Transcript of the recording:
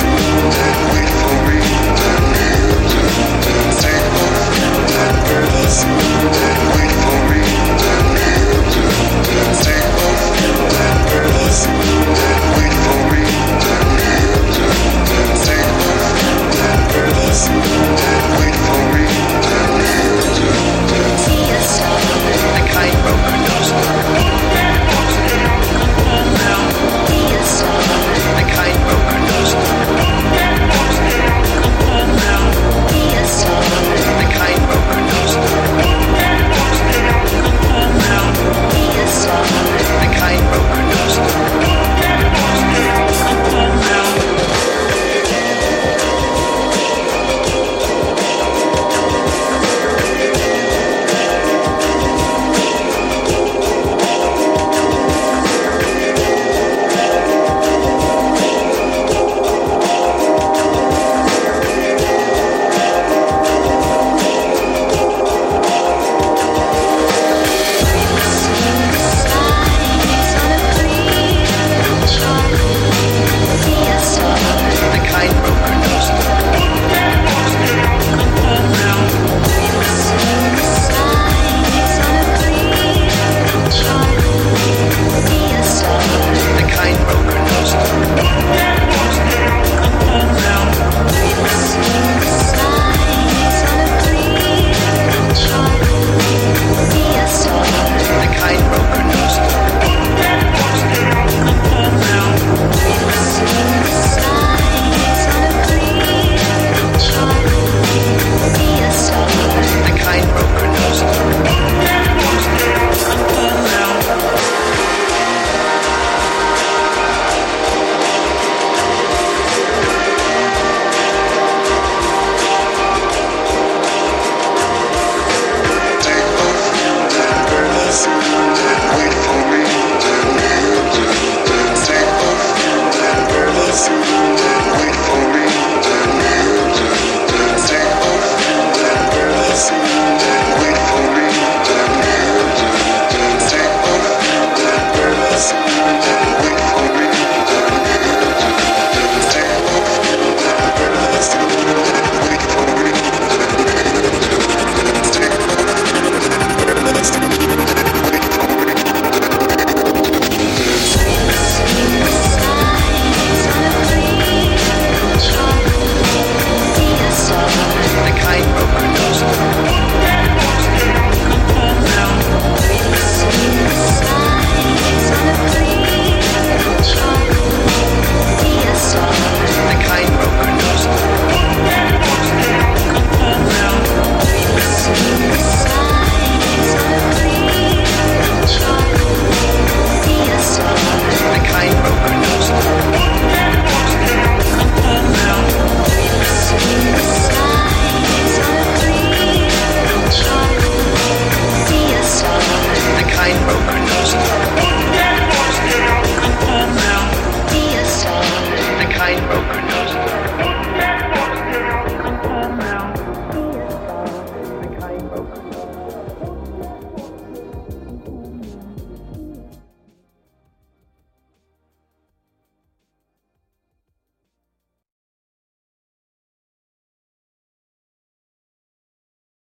We. then